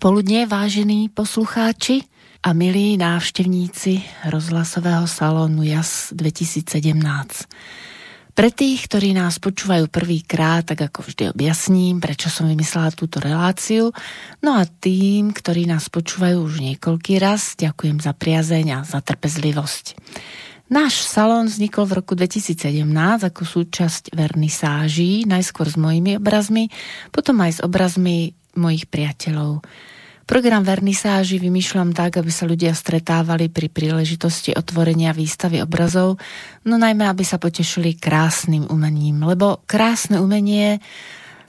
Dobré popoludne, vážení poslucháči a milí návštevníci rozhlasového salónu JAS 2017. Pre tých, ktorí nás počúvajú prvýkrát, tak ako vždy objasním, prečo som vymyslela túto reláciu. No a tým, ktorí nás počúvajú už niekoľký raz, ďakujem za priazeň a za trpezlivosť. Náš salón vznikol v roku 2017 ako súčasť vernisáží, najskôr s mojimi obrazmi, potom aj s obrazmi mojich priateľov. Program vernisáži vymýšľam tak, aby sa ľudia stretávali pri príležitosti otvorenia výstavy obrazov, no najmä aby sa potešili krásnym umením, lebo krásne umenie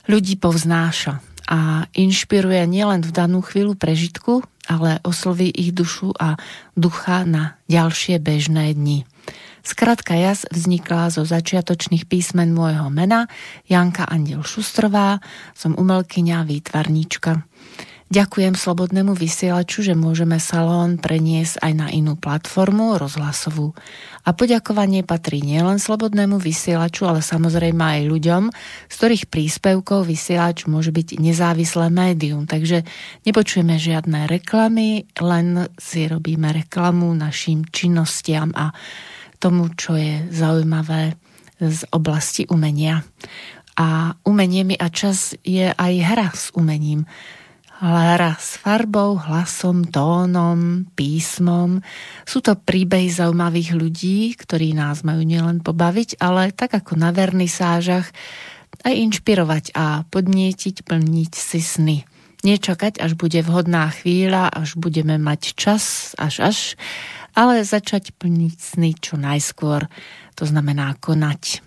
ľudí povznáša a inšpiruje nielen v danú chvíľu prežitku, ale osloví ich dušu a ducha na ďalšie bežné dni. Skratka jas vznikla zo začiatočných písmen môjho mena Janka Andiel Šustrová, som umelkyňa, výtvarníčka. Ďakujem Slobodnému vysielaču, že môžeme salón preniesť aj na inú platformu, rozhlasovú. A poďakovanie patrí nielen Slobodnému vysielaču, ale samozrejme aj ľuďom, z ktorých príspevkov vysielač môže byť nezávislé médium. Takže nepočujeme žiadne reklamy, len si robíme reklamu našim činnostiam a tomu, čo je zaujímavé z oblasti umenia. A umenie mi a čas je aj hra s umením. Hra s farbou, hlasom, tónom, písmom. Sú to príbehy zaujímavých ľudí, ktorí nás majú nielen pobaviť, ale tak ako na vernisážach aj inšpirovať a podnietiť, plniť si sny. Nečakať, až bude vhodná chvíľa, až budeme mať čas, až až, ale začať plniť sny čo najskôr. To znamená konať,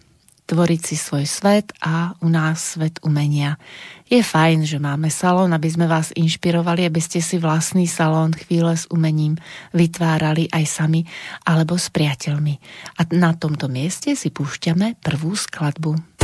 tvoriť si svoj svet a u nás svet umenia. Je fajn, že máme salón, aby sme vás inšpirovali, aby ste si vlastný salón chvíle s umením vytvárali aj sami alebo s priateľmi. A na tomto mieste si púšťame prvú skladbu.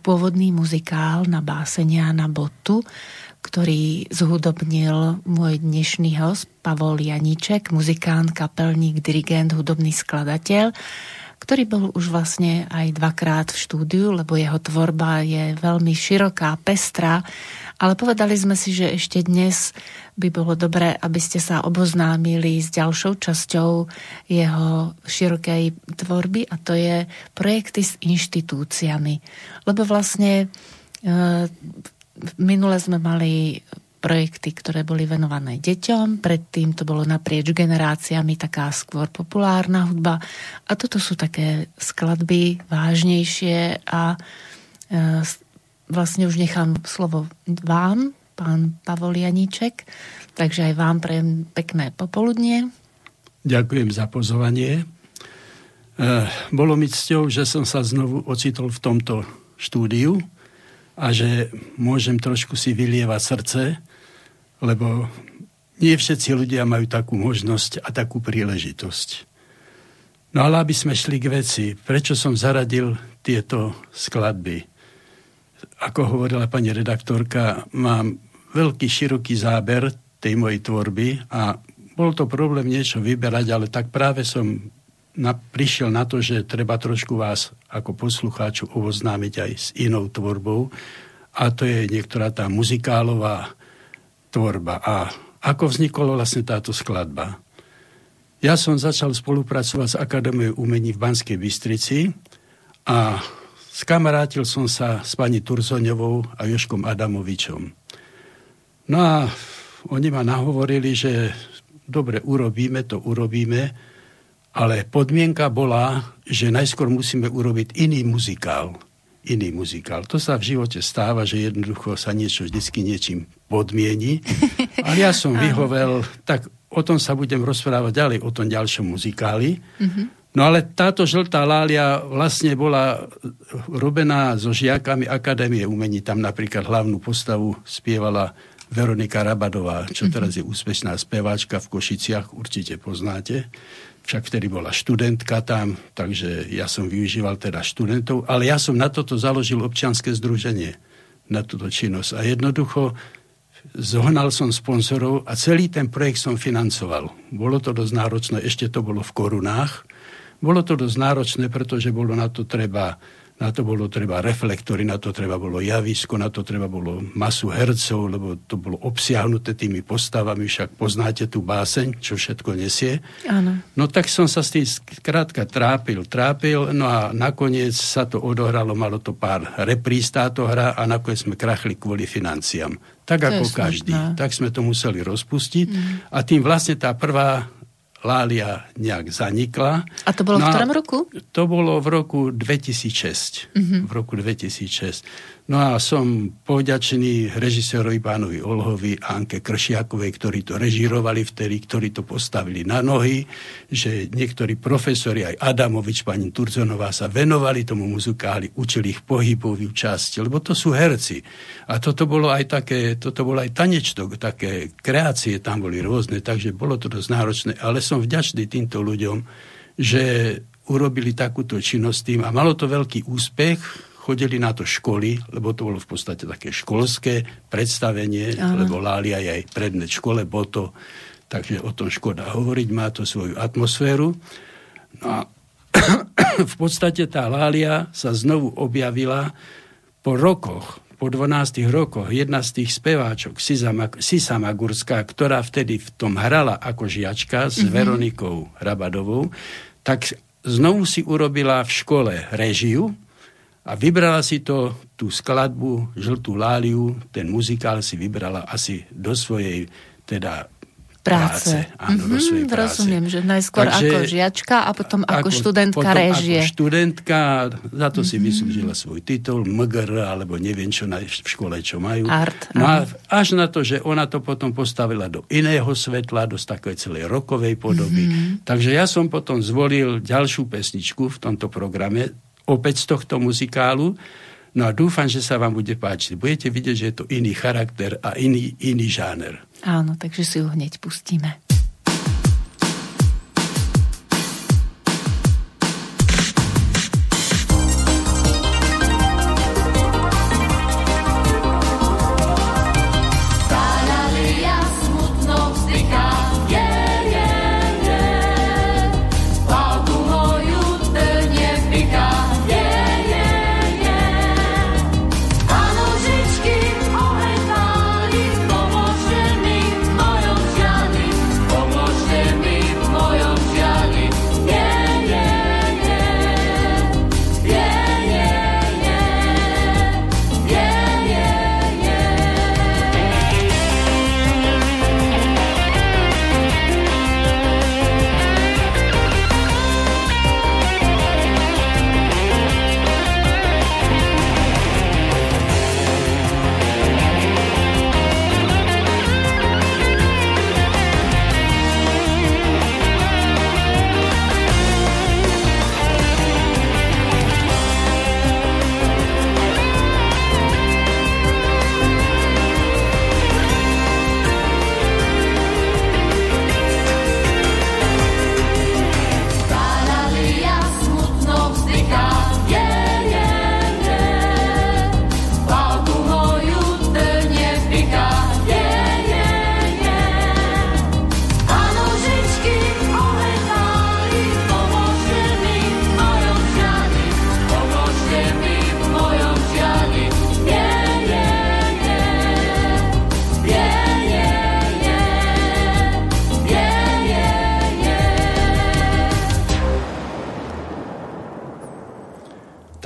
Pôvodný muzikál na básenia na botu, ktorý zhudobnil môj dnešný host Pavol Janíček, muzikant, kapelník, dirigent, hudobný skladateľ ktorý bol už vlastne aj dvakrát v štúdiu, lebo jeho tvorba je veľmi široká, pestrá, ale povedali sme si, že ešte dnes by bolo dobré, aby ste sa oboznámili s ďalšou časťou jeho širokej tvorby a to je projekty s inštitúciami. Lebo vlastne e, minule sme mali projekty, ktoré boli venované deťom, predtým to bolo naprieč generáciami taká skôr populárna hudba a toto sú také skladby vážnejšie a e, vlastne už nechám slovo vám, pán Pavol Janíček, takže aj vám prejem pekné popoludnie. Ďakujem za pozvanie. E, bolo mi cťou, že som sa znovu ocitol v tomto štúdiu a že môžem trošku si vylievať srdce lebo nie všetci ľudia majú takú možnosť a takú príležitosť. No ale aby sme šli k veci, prečo som zaradil tieto skladby? Ako hovorila pani redaktorka, mám veľký, široký záber tej mojej tvorby a bol to problém niečo vyberať, ale tak práve som na, prišiel na to, že treba trošku vás ako poslucháču ovoznámiť aj s inou tvorbou a to je niektorá tá muzikálová tvorba. A ako vznikla vlastne táto skladba? Ja som začal spolupracovať s Akadémiou umení v Banskej Bystrici a skamarátil som sa s pani Turzoňovou a Joškom Adamovičom. No a oni ma nahovorili, že dobre, urobíme to, urobíme, ale podmienka bola, že najskôr musíme urobiť iný muzikál iný muzikál. To sa v živote stáva, že jednoducho sa niečo vždycky niečím podmieni. Ale ja som vyhovel, tak o tom sa budem rozprávať ďalej, o tom ďalšom muzikáli. Mm-hmm. No ale táto žltá lália vlastne bola robená so žiakami Akadémie umení. Tam napríklad hlavnú postavu spievala Veronika Rabadová, čo mhm. teraz je úspešná speváčka v Košiciach, určite poznáte však vtedy bola študentka tam, takže ja som využíval teda študentov, ale ja som na toto založil občianske združenie, na túto činnosť. A jednoducho zohnal som sponzorov a celý ten projekt som financoval. Bolo to dosť náročné, ešte to bolo v korunách. Bolo to dosť náročné, pretože bolo na to treba na to bolo treba reflektory, na to treba bolo javisko, na to treba bolo masu hercov, lebo to bolo obsiahnuté tými postavami, však poznáte tú báseň, čo všetko nesie. Áno. No tak som sa s tým krátka trápil, trápil, no a nakoniec sa to odohralo, malo to pár repríz táto hra a nakoniec sme krachli kvôli financiám. Tak to ako každý. Tak sme to museli rozpustiť mm. a tým vlastne tá prvá Lália nejak zanikla. A to bolo no v ktorom roku? To bolo v roku 2006. Mm-hmm. V roku 2006. No a som povďačený režisérovi pánovi Olhovi a Anke Kršiakovej, ktorí to režirovali vtedy, ktorí to postavili na nohy, že niektorí profesori, aj Adamovič, pani Turzonová sa venovali tomu muzikáli, učili ich pohybovú časť, lebo to sú herci. A toto bolo aj také, toto bolo aj tanečno, také kreácie tam boli rôzne, takže bolo to dosť náročné, ale som vďačný týmto ľuďom, že urobili takúto činnosť tým. A malo to veľký úspech, chodili na to školy, lebo to bolo v podstate také školské predstavenie, Aha. lebo Lália je aj predmet škole, bol to, takže o tom škoda hovoriť, má to svoju atmosféru. No a v podstate tá Lália sa znovu objavila po rokoch, po 12 rokoch, jedna z tých speváčok, Sisa Magurská, ktorá vtedy v tom hrala ako žiačka s mm-hmm. Veronikou Rabadovou, tak znovu si urobila v škole režiu, a vybrala si to, tú skladbu, Žltú láliu, ten muzikál si vybrala asi do svojej teda práce. práce. Áno, mm-hmm, do mhm, svojej práce. Rozumiem, že najskôr Takže, ako žiačka a potom ako, ako študentka potom režie. Ako študentka, za to mm-hmm. si mhm. vyslúžila svoj titul, MGR, alebo neviem čo na, v škole, čo majú. Art. No a až na to, že ona to potom postavila do iného svetla, do takej celej rokovej podoby. Mm-hmm. Takže ja som potom zvolil ďalšiu pesničku v tomto programe, opäť z tohto muzikálu. No a dúfam, že sa vám bude páčiť. Budete vidieť, že je to iný charakter a iný, iný žáner. Áno, takže si ju hneď pustíme.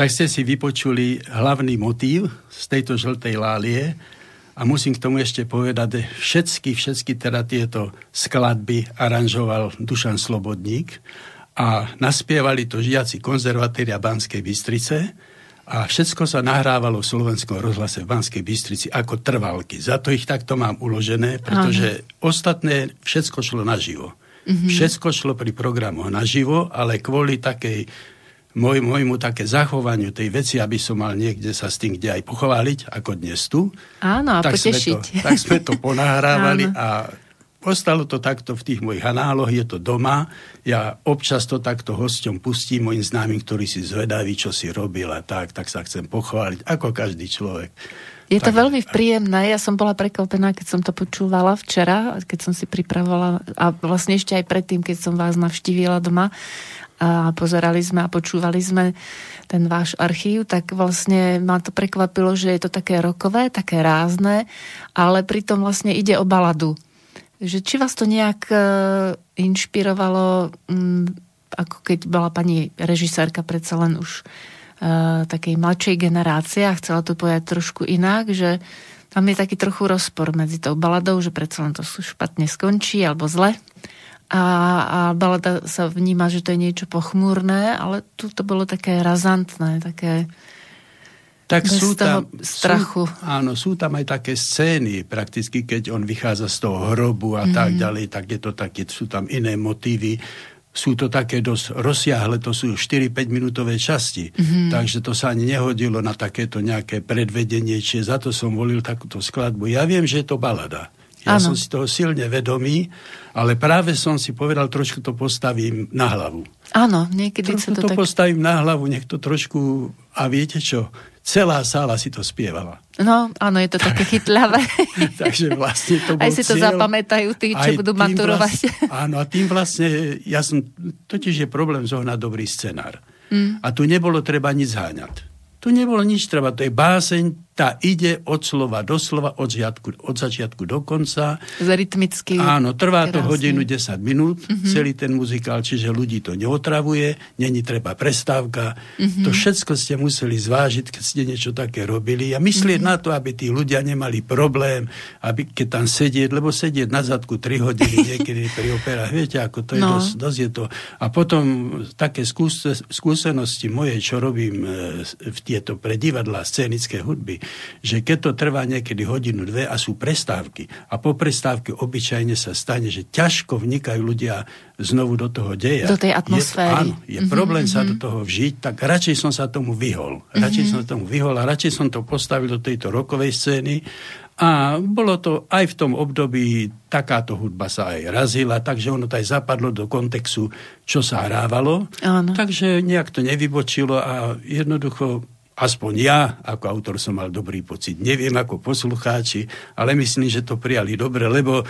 Tak ste si vypočuli hlavný motív z tejto žltej lálie a musím k tomu ešte povedať, že všetky, všetky teda tieto skladby aranžoval Dušan Slobodník a naspievali to žiaci konzervatéria Banskej Bystrice a všetko sa nahrávalo v slovenskom rozhlase v Banskej Bystrici ako trvalky. Za to ich takto mám uložené, pretože Aha. ostatné všetko šlo naživo. Mm-hmm. Všetko šlo pri programoch naživo, ale kvôli takej môj, môjmu také zachovaniu tej veci, aby som mal niekde sa s tým kde aj pochváliť, ako dnes tu. Áno, a tak potešiť. Sme to, tak sme to ponahrávali a Ostalo to takto v tých mojich análoch, je to doma. Ja občas to takto hosťom pustím mojim známym, ktorí si zvedaví, čo si robil a tak, tak sa chcem pochváliť, ako každý človek. Je to tak, veľmi príjemné. Ja som bola prekvapená, keď som to počúvala včera, keď som si pripravovala a vlastne ešte aj predtým, keď som vás navštívila doma a pozerali sme a počúvali sme ten váš archív, tak vlastne ma to prekvapilo, že je to také rokové, také rázne, ale pritom vlastne ide o baladu že či vás to nejak e, inšpirovalo, ako keď bola pani režisérka predsa len už e, takej mladšej generácie a chcela to povedať trošku inak, že tam je taký trochu rozpor medzi tou baladou, že predsa len to špatne skončí alebo zle. A, a balada sa vníma, že to je niečo pochmúrne, ale tu to bolo také razantné, také tak Bez sú tam, strachu. Sú, áno, sú tam aj také scény, prakticky, keď on vychádza z toho hrobu a mm. tak mhm. ďalej, tak je to také, sú tam iné motívy. Sú to také dosť rozsiahle, to sú 4-5 minútové časti, mm-hmm. takže to sa ani nehodilo na takéto nejaké predvedenie, čiže za to som volil takúto skladbu. Ja viem, že je to balada. Ja ano. som si toho silne vedomý, ale práve som si povedal, trošku to postavím na hlavu. Áno, niekedy trošku sa to, to tak... postavím na hlavu, nech to trošku... A viete čo? celá sála si to spievala. No, áno, je to také chytľavé. Takže vlastne to Aj si to cieľ, zapamätajú tí, čo budú maturovať. Vlastne, áno, a tým vlastne, ja som, totiž je problém zohnať dobrý scenár. Mm. A tu nebolo treba nič zháňať. Tu nebolo nič treba, to je báseň, tá ide od slova do slova, od, žiadku, od začiatku do konca. Rytmicky. Áno, trvá to hodinu 10 minút, mm-hmm. celý ten muzikál, čiže ľudí to neotravuje, není treba prestávka. Mm-hmm. To všetko ste museli zvážiť, keď ste niečo také robili a myslieť mm-hmm. na to, aby tí ľudia nemali problém, aby keď tam sedieť, lebo sedieť na zadku 3 hodiny niekedy pri operách, viete, ako to je no. dosť, dosť je to. A potom také skúsenosti moje, čo robím e, v tie tieto pre divadla scénické hudby, že keď to trvá niekedy hodinu, dve a sú prestávky a po prestávke obyčajne sa stane, že ťažko vnikajú ľudia znovu do toho deja. Do tej atmosféry. Je, áno, je mm-hmm, problém mm-hmm. sa do toho vžiť, tak radšej som sa tomu vyhol. Radšej mm-hmm. som tomu vyhol a radšej som to postavil do tejto rokovej scény a bolo to aj v tom období, takáto hudba sa aj razila, takže ono to aj zapadlo do kontextu, čo sa hrávalo. Áno. Takže nejak to nevybočilo a jednoducho aspoň ja ako autor som mal dobrý pocit. Neviem ako poslucháči, ale myslím, že to prijali dobre, lebo e,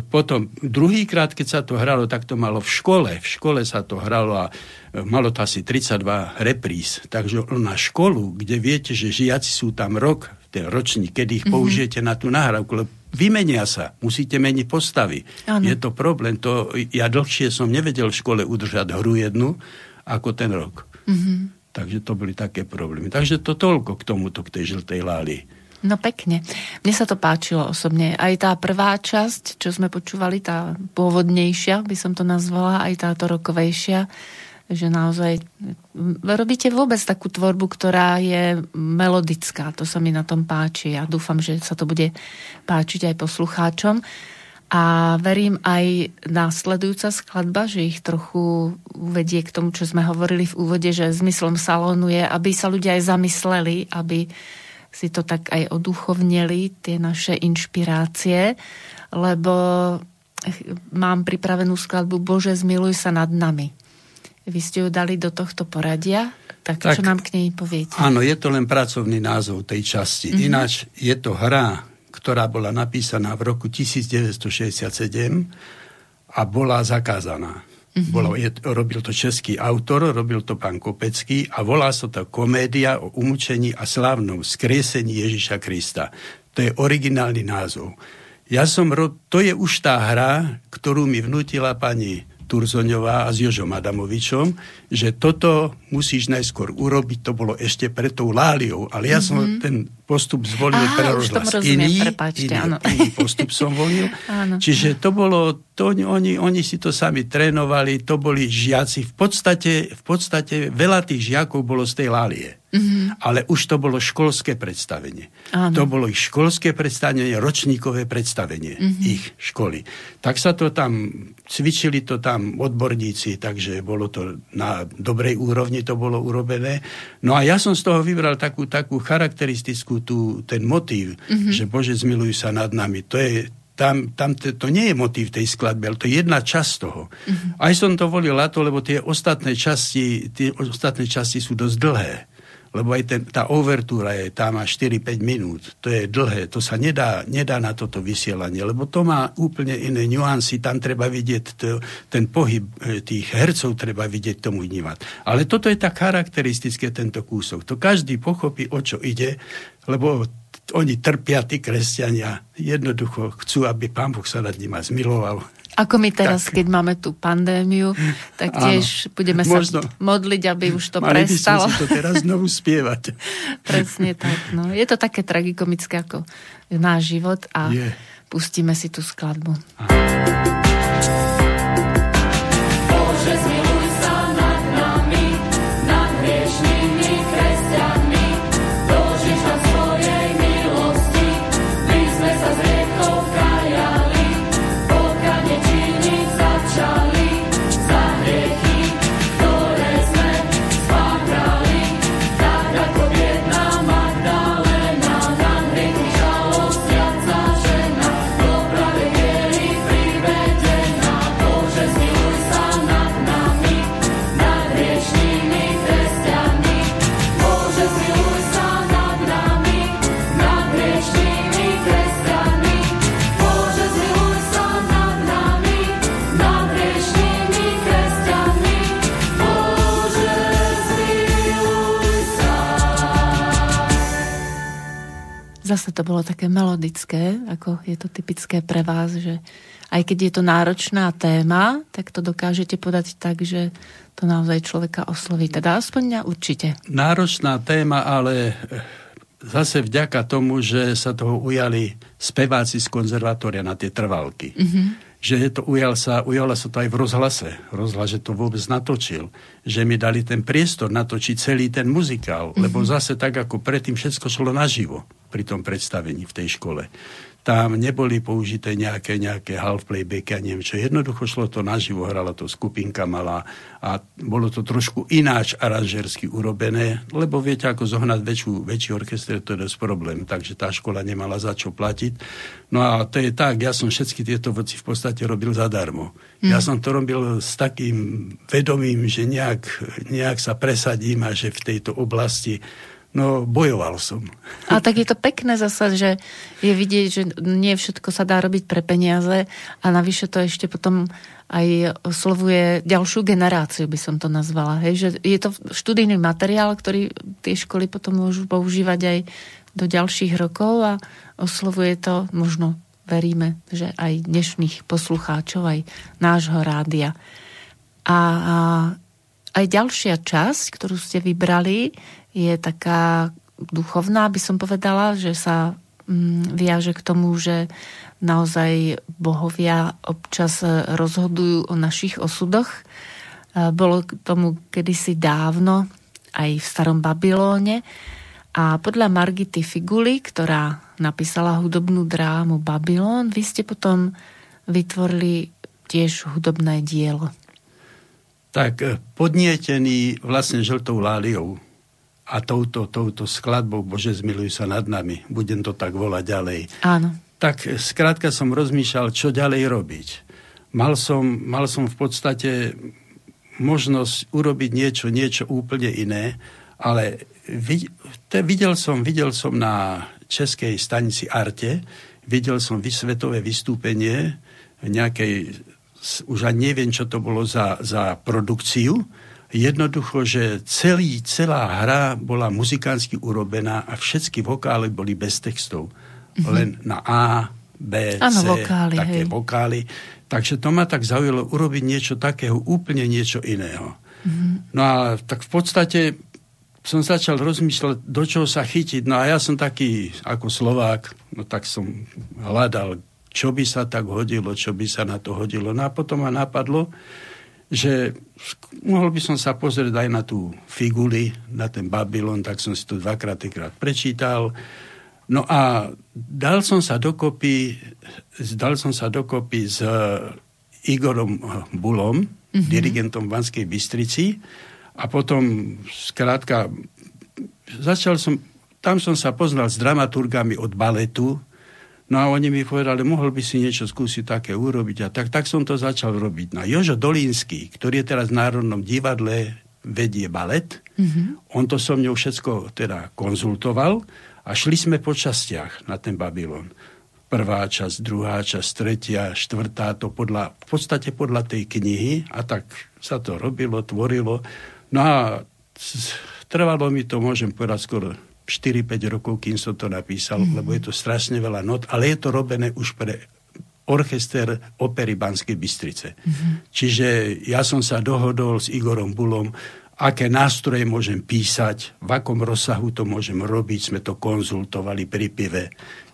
potom druhýkrát, keď sa to hralo, tak to malo v škole. V škole sa to hralo a e, malo to asi 32 repríz. Takže na školu, kde viete, že žiaci sú tam rok, ten ročník, kedy ich mm-hmm. použijete na tú nahrávku, lebo vymenia sa, musíte meniť postavy. Ano. Je to problém. To, ja dlhšie som nevedel v škole udržať hru jednu ako ten rok. Mm-hmm. Takže to boli také problémy. Takže to toľko k tomuto, k tej žltej láli. No pekne. Mne sa to páčilo osobne. Aj tá prvá časť, čo sme počúvali, tá pôvodnejšia, by som to nazvala, aj táto rokovejšia, že naozaj robíte vôbec takú tvorbu, ktorá je melodická. To sa mi na tom páči. Ja dúfam, že sa to bude páčiť aj poslucháčom. A verím aj následujúca skladba, že ich trochu uvedie k tomu, čo sme hovorili v úvode, že zmyslom salónu je, aby sa ľudia aj zamysleli, aby si to tak aj oduchovnili, tie naše inšpirácie, lebo mám pripravenú skladbu Bože, zmiluj sa nad nami. Vy ste ju dali do tohto poradia, tak, tak čo nám k nej poviete? Áno, je to len pracovný názov tej časti. Mm-hmm. Ináč je to hra ktorá bola napísaná v roku 1967 a bola zakázaná. Mm-hmm. Bolo, je, robil to český autor, robil to pán Kopecký a volá sa to Komédia o umúčení a slávnom skriesení Ježiša Krista. To je originálny názov. Ja som, to je už tá hra, ktorú mi vnútila pani Turzoňová a s Jožom Adamovičom, že toto musíš najskôr urobiť, to bolo ešte pred tou Láliou, ale ja mm-hmm. som mhm. ten postup zvolil Aha, pre rozhlas iný, prepáčte, iný, áno. iný postup som volil. Čiže to bolo, to, oni, oni si to sami trénovali, to boli žiaci. V podstate, v podstate veľa tých žiakov bolo z tej Lálie. Mm-hmm. Ale už to bolo školské predstavenie. Áno. To bolo ich školské predstavenie, ročníkové predstavenie mm-hmm. ich školy. Tak sa to tam, cvičili to tam odborníci, takže bolo to na dobrej úrovni to bolo urobené. No a ja som z toho vybral takú, takú charakteristickú tú, ten motív, mm-hmm. že Bože zmiluj sa nad nami. To je, tam, tam to, to nie je motív tej skladby, ale to je jedna časť toho. Mm-hmm. Aj som to volil na to, lebo tie ostatné časti, tie ostatné časti sú dosť dlhé lebo aj ten, tá overtúra je, tá má 4-5 minút, to je dlhé, to sa nedá, nedá na toto vysielanie, lebo to má úplne iné nuancy, tam treba vidieť to, ten pohyb e, tých hercov, treba vidieť tomu vnímať. Ale toto je tak charakteristické, tento kúsok. To každý pochopí, o čo ide, lebo oni trpia, tí kresťania, jednoducho chcú, aby pán Boh sa nad nimi zmiloval ako my teraz, tak. keď máme tú pandémiu, tak tiež Áno, budeme sa možno, modliť, aby už to mali prestalo. Mali to teraz znovu spievať. Presne tak. No. Je to také tragikomické ako náš život a Je. pustíme si tú skladbu. Áno. Bolo také melodické, ako je to typické pre vás, že aj keď je to náročná téma, tak to dokážete podať tak, že to naozaj človeka osloví. Teda aspoň mňa určite. Náročná téma, ale zase vďaka tomu, že sa toho ujali speváci z konzervatória na tie trvalky. Mm-hmm že to ujal sa, ujala sa to aj v rozhlase. Rozhlas, že to vôbec natočil. Že mi dali ten priestor natočiť celý ten muzikál. Mm-hmm. Lebo zase tak, ako predtým všetko šlo naživo pri tom predstavení v tej škole tam neboli použité nejaké, nejaké half playback a neviem čo. Jednoducho šlo to naživo, hrala to skupinka malá a bolo to trošku ináč aranžersky urobené, lebo viete, ako zohnať väčšiu, väčší orchester, to je dosť problém, takže tá škola nemala za čo platiť. No a to je tak, ja som všetky tieto veci v podstate robil zadarmo. Mm. Ja som to robil s takým vedomím, že nejak, nejak sa presadím a že v tejto oblasti No, bojoval som. A tak je to pekné zasa, že je vidieť, že nie všetko sa dá robiť pre peniaze a navyše to ešte potom aj oslovuje ďalšiu generáciu, by som to nazvala. Hej? Že je to študijný materiál, ktorý tie školy potom môžu používať aj do ďalších rokov a oslovuje to, možno veríme, že aj dnešných poslucháčov, aj nášho rádia. A, a aj ďalšia časť, ktorú ste vybrali, je taká duchovná, by som povedala, že sa mm, viaže k tomu, že naozaj bohovia občas rozhodujú o našich osudoch. Bolo k tomu kedysi dávno aj v starom Babylóne a podľa Margity Figuly, ktorá napísala hudobnú drámu Babylon, vy ste potom vytvorili tiež hudobné dielo. Tak podnietený vlastne žltou láliou a touto, touto skladbou Bože zmiluj sa nad nami, budem to tak volať ďalej. Áno. Tak skrátka som rozmýšľal, čo ďalej robiť. Mal som, mal som v podstate možnosť urobiť niečo, niečo úplne iné, ale videl som, videl som na českej stanici Arte, videl som svetové vystúpenie nejakej, už ani neviem, čo to bolo za, za produkciu, jednoducho, že celý, celá hra bola muzikánsky urobená a všetky vokály boli bez textov. Mm-hmm. Len na A, B, ano, C, vokály, také hej. vokály. Takže to ma tak zaujalo urobiť niečo takého, úplne niečo iného. Mm-hmm. No a tak v podstate som začal rozmýšľať, do čoho sa chytiť. No a ja som taký ako Slovák, no tak som hľadal, čo by sa tak hodilo, čo by sa na to hodilo. No a potom ma napadlo, že mohol by som sa pozrieť aj na tú figuli, na ten Babylon, tak som si to dvakrát, trikrát prečítal. No a dal som sa dokopy, dal som sa dokopy s Igorom Bulom, mm-hmm. dirigentom Banskej Bystrici a potom skrátka začal som, tam som sa poznal s dramaturgami od baletu, No a oni mi povedali, mohol by si niečo skúsiť také urobiť. A tak, tak som to začal robiť. No Jožo Dolínsky, ktorý je teraz v Národnom divadle, vedie balet. Mm-hmm. On to so mňou všetko teda konzultoval a šli sme po častiach na ten Babylon. Prvá časť, druhá časť, tretia, štvrtá, to podľa, v podstate podľa tej knihy a tak sa to robilo, tvorilo. No a trvalo mi to, môžem povedať, skoro 4-5 rokov, kým som to napísal, mm. lebo je to strašne veľa not, ale je to robené už pre orchester opery Banskej Bystrice. Mm-hmm. Čiže ja som sa dohodol s Igorom Bulom, aké nástroje môžem písať, v akom rozsahu to môžem robiť, sme to konzultovali pri pive,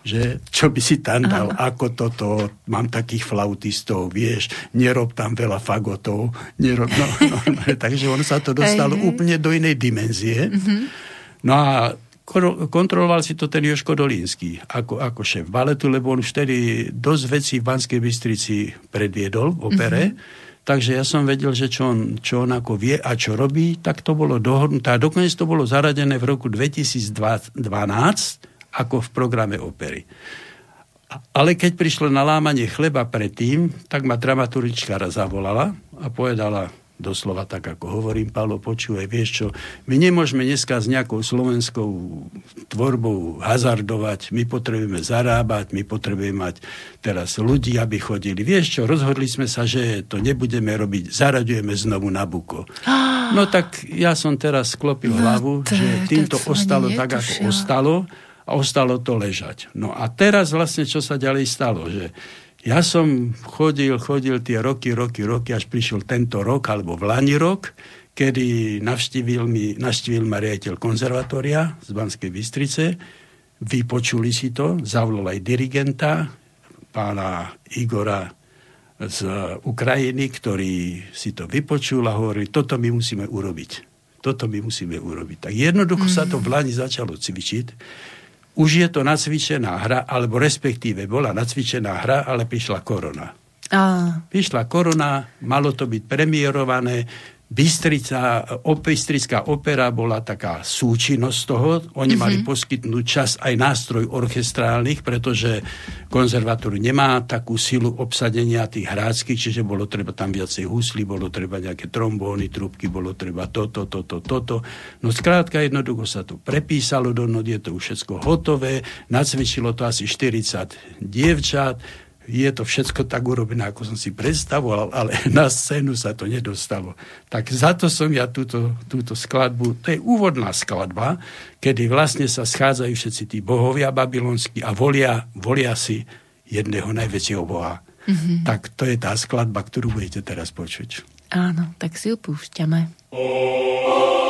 že čo by si tam dal, Aha. ako toto, mám takých flautistov, vieš, nerob tam veľa fagotov, nerob, no, no, no, takže on sa to dostalo úplne do inej dimenzie. Mm-hmm. No a kontroloval si to ten Joško Dolínsky ako, ako šéf baletu, lebo on už vtedy dosť vecí v Banskej Bystrici predviedol v opere. Mm-hmm. Takže ja som vedel, že čo on, čo on ako vie a čo robí, tak to bolo dohodnuté. A dokonca to bolo zaradené v roku 2012 ako v programe opery. Ale keď prišlo na lámanie chleba predtým, tak ma dramaturgička zavolala a povedala, doslova tak, ako hovorím, Pálo, počúvaj, vieš čo, my nemôžeme dneska s nejakou slovenskou tvorbou hazardovať, my potrebujeme zarábať, my potrebujeme mať teraz ľudí, aby chodili. Vieš čo, rozhodli sme sa, že to nebudeme robiť, zaraďujeme znovu na buko. No tak ja som teraz sklopil no, hlavu, že týmto ostalo tak, ako ostalo a ostalo to ležať. No a teraz vlastne, čo sa ďalej stalo, že ja som chodil, chodil tie roky, roky, roky, až prišiel tento rok, alebo v Lani rok, kedy navštívil, mi, navštívil ma riaditeľ konzervatória z Banskej Bystrice. Vypočuli si to, zavolal aj dirigenta, pána Igora z Ukrajiny, ktorý si to vypočul a hovorí, toto my musíme urobiť. Toto my musíme urobiť. Tak jednoducho mm. sa to v Lani začalo cvičiť už je to nacvičená hra, alebo respektíve bola nacvičená hra, ale prišla korona. A... Prišla korona, malo to byť premiérované, Bystrica, Bystrická opera bola taká súčinnosť toho. Oni mm-hmm. mali mhm. poskytnúť čas aj nástroj orchestrálnych, pretože konzervatór nemá takú silu obsadenia tých hráckých, čiže bolo treba tam viacej husly, bolo treba nejaké trombóny, trubky, bolo treba toto, toto, toto. No skrátka jednoducho sa to prepísalo do not, je to už všetko hotové, nacvičilo to asi 40 dievčat, je to všetko tak urobené, ako som si predstavoval, ale na scénu sa to nedostalo. Tak za to som ja túto, túto skladbu, to je úvodná skladba, kedy vlastne sa schádzajú všetci tí bohovia babylonskí a volia, volia si jedného najväčšieho boha. Mm-hmm. Tak to je tá skladba, ktorú budete teraz počuť. Áno, tak si ju púšťame. Oh.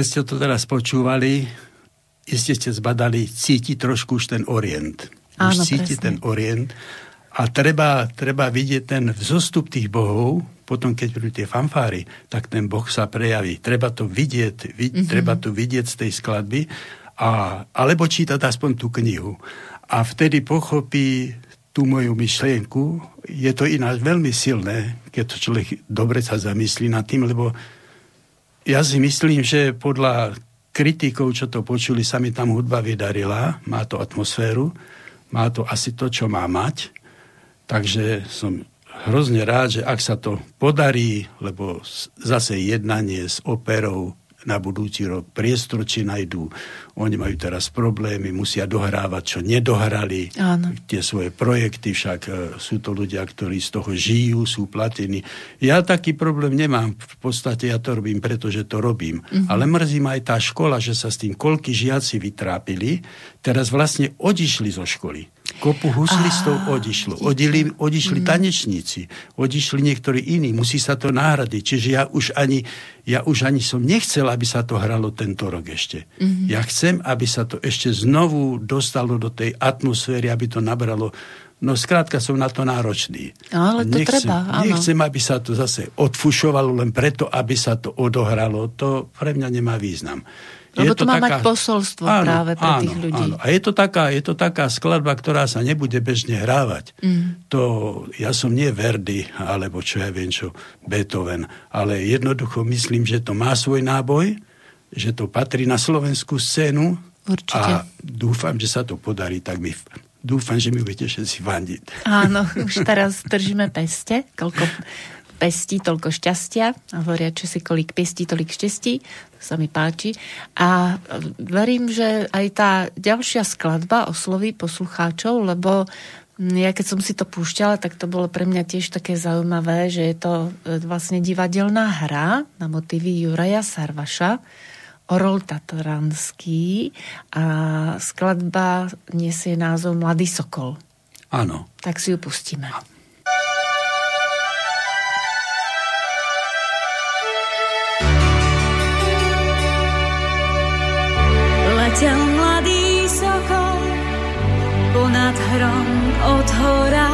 Keď ste to teraz počúvali, iste ste zbadali, cíti trošku už ten orient. Už Áno, cíti presne. ten orient. A treba, treba vidieť ten vzostup tých bohov, potom keď prídu tie fanfáry, tak ten boh sa prejaví. Treba to vidieť, vid, mm-hmm. treba to vidieť z tej skladby, a, alebo čítať aspoň tú knihu. A vtedy pochopí tú moju myšlienku. Je to ináč veľmi silné, keď to človek dobre sa zamyslí nad tým, lebo ja si myslím, že podľa kritikov, čo to počuli, sa mi tam hudba vydarila, má to atmosféru, má to asi to, čo má mať. Takže som hrozne rád, že ak sa to podarí, lebo zase jednanie s operou na budúci rok priestor, či najdú. Oni majú teraz problémy, musia dohrávať, čo nedohrali Áno. tie svoje projekty, však e, sú to ľudia, ktorí z toho žijú, sú platení. Ja taký problém nemám, v podstate ja to robím, pretože to robím. Mm-hmm. Ale mrzí ma aj tá škola, že sa s tým koľky žiaci vytrápili, teraz vlastne odišli zo školy. Kopu huslistov odišlo, odili, odišli tanečníci, odišli niektorí iní, musí sa to náhradiť. Čiže ja už ani, ja už ani som nechcel, aby sa to hralo tento rok ešte. Ja chcem, aby sa to ešte znovu dostalo do tej atmosféry, aby to nabralo No skrátka som na to náročný. Ale to nechcem, treba, áno. Nechcem, aby sa to zase odfušovalo len preto, aby sa to odohralo. To pre mňa nemá význam. Lebo to má mať posolstvo práve pre tých ľudí. Áno. A je to, taká, je to taká skladba, ktorá sa nebude bežne hrávať. Mm. To, ja som nie Verdi, alebo čo ja viem čo, Beethoven, ale jednoducho myslím, že to má svoj náboj, že to patrí na slovenskú scénu Určite. a dúfam, že sa to podarí, tak mi dúfam, že mi budete všetci vandiť. Áno, už teraz držíme peste, koľko pestí, toľko šťastia. Hovoria, si kolik pestí, tolik šťastí. To sa mi páči. A verím, že aj tá ďalšia skladba osloví poslucháčov, lebo ja keď som si to púšťala, tak to bolo pre mňa tiež také zaujímavé, že je to e, vlastne divadelná hra na motívy Juraja Sarvaša, Orol Tatranský a skladba nesie názov Mladý Sokol. Áno. Tak si ju pustíme. Hrom od hora.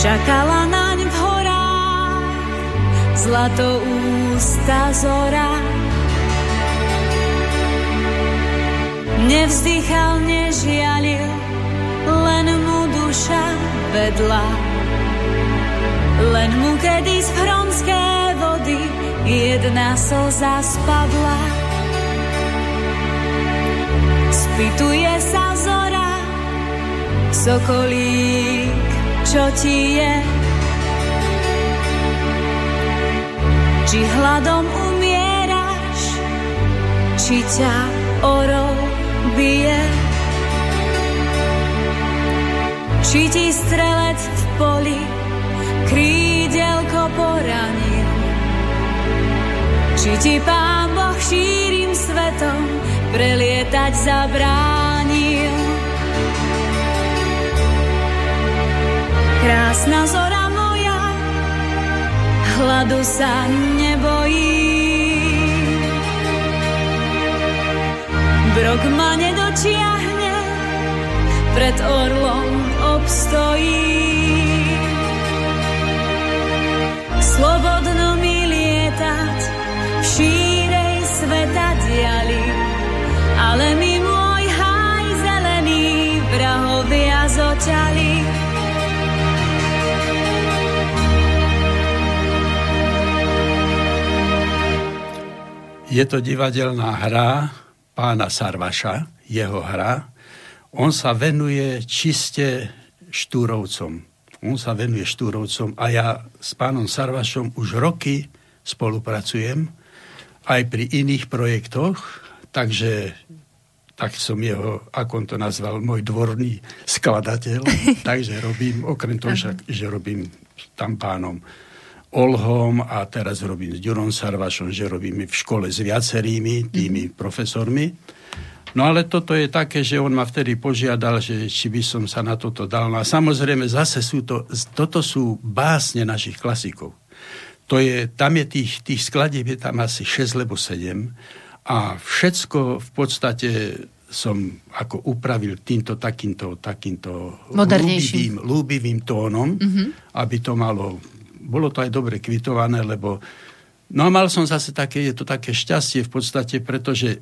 Čakala naň v horách zlatoústa zora. Nevzdychal, nežialil, len mu duša vedla. Len mu kedy z hronské vody jedna slza spadla. Spýtuje sa zora, sokolík, čo ti je? Či hladom umieraš, či ťa orol bije? Či ti strelec v poli krídelko poranil? Či ti pán Boh svetom prelietať zabránil? Krásna zora moja, hladu sa nebojí. Brok ma nedočiahne, pred orlom obstojí. Slobodno mi lietať v ale mi môj háj zelený vrahovia zoťali. Je to divadelná hra pána Sarvaša, jeho hra. On sa venuje čiste štúrovcom. On sa venuje štúrovcom a ja s pánom Sarvašom už roky spolupracujem aj pri iných projektoch, takže tak som jeho, ako on to nazval, môj dvorný skladateľ. takže robím, okrem toho však, že robím tam pánom Olhom a teraz robím s Ďurom Sarvašom, že robíme v škole s viacerými tými profesormi. No ale toto je také, že on ma vtedy požiadal, že či by som sa na toto dal. No a samozrejme zase sú to, toto sú básne našich klasikov. to je, tam je tých, tých skladieb je tam asi 6 alebo 7 a všetko v podstate som ako upravil týmto takýmto, takýmto lúbivým, lúbivým tónom, mm-hmm. aby to malo, bolo to aj dobre kvitované, lebo no a mal som zase také, je to také šťastie v podstate, pretože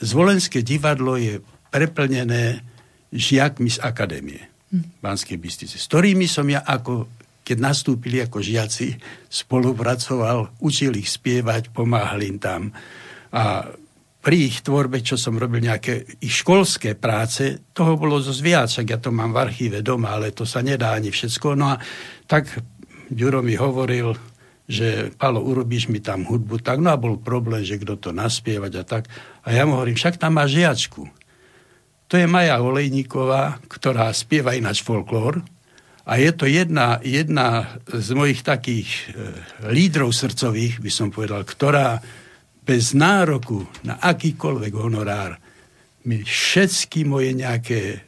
Zvolenské divadlo je preplnené žiakmi z akadémie mm. Banskej Bystrice, s ktorými som ja ako keď nastúpili ako žiaci, spolupracoval, učil ich spievať, pomáhal im tam. A pri ich tvorbe, čo som robil nejaké ich školské práce, toho bolo zo viac, ja to mám v archíve doma, ale to sa nedá ani všetko. No a tak Ďuro mi hovoril, že Palo, urobíš mi tam hudbu, tak no a bol problém, že kto to naspievať a tak. A ja mu hovorím, však tam má žiačku. To je Maja Olejníková, ktorá spieva ináč folklór. A je to jedna, jedna z mojich takých e, lídrov srdcových, by som povedal, ktorá bez nároku na akýkoľvek honorár mi všetky moje nejaké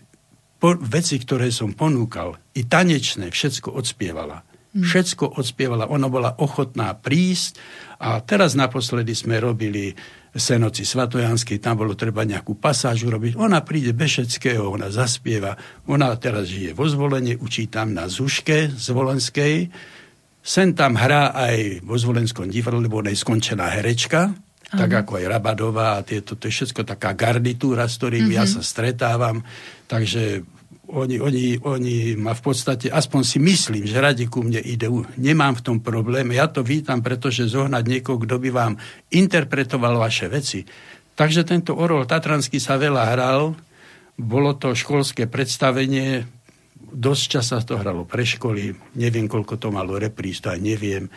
po, veci, ktoré som ponúkal, i tanečné, všetko odspievala. Hmm. Všetko odspievala. Ona bola ochotná prísť a teraz naposledy sme robili Senoci Svatojanskej, tam bolo treba nejakú pasážu robiť. Ona príde Bešeckého, ona zaspieva. Ona teraz žije vo zvolenie, učí tam na Zuške zvolenskej. Sen tam hrá aj vo zvolenskom divadle, lebo ona je skončená herečka tak ako aj Rabadová a tieto, to je všetko taká garnitúra, s ktorými mm-hmm. ja mhm. sa stretávam. Takže oni, oni, oni ma v podstate, aspoň si myslím, že radi ku mne idú. Nemám v tom problém. Ja to vítam, pretože zohnať niekoho, kto by vám interpretoval vaše veci. Takže tento Orol Tatranský sa veľa hral. Bolo to školské predstavenie, dosť časa to hralo pre školy, neviem, koľko to malo repríz, to aj neviem.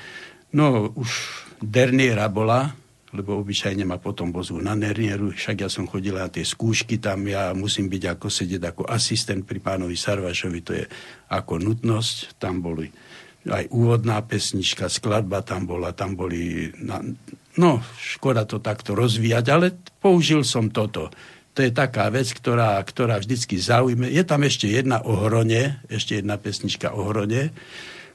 No, už Derniera bola, lebo obyčajne ma potom bozú na Nernieru, však ja som chodil na tie skúšky tam, ja musím byť ako sedieť ako asistent pri pánovi Sarvašovi, to je ako nutnosť, tam boli aj úvodná pesnička, skladba tam bola, tam boli, na, no škoda to takto rozvíjať, ale použil som toto. To je taká vec, ktorá, ktorá vždycky zaujme. Je tam ešte jedna o hrone, ešte jedna pesnička o hrone,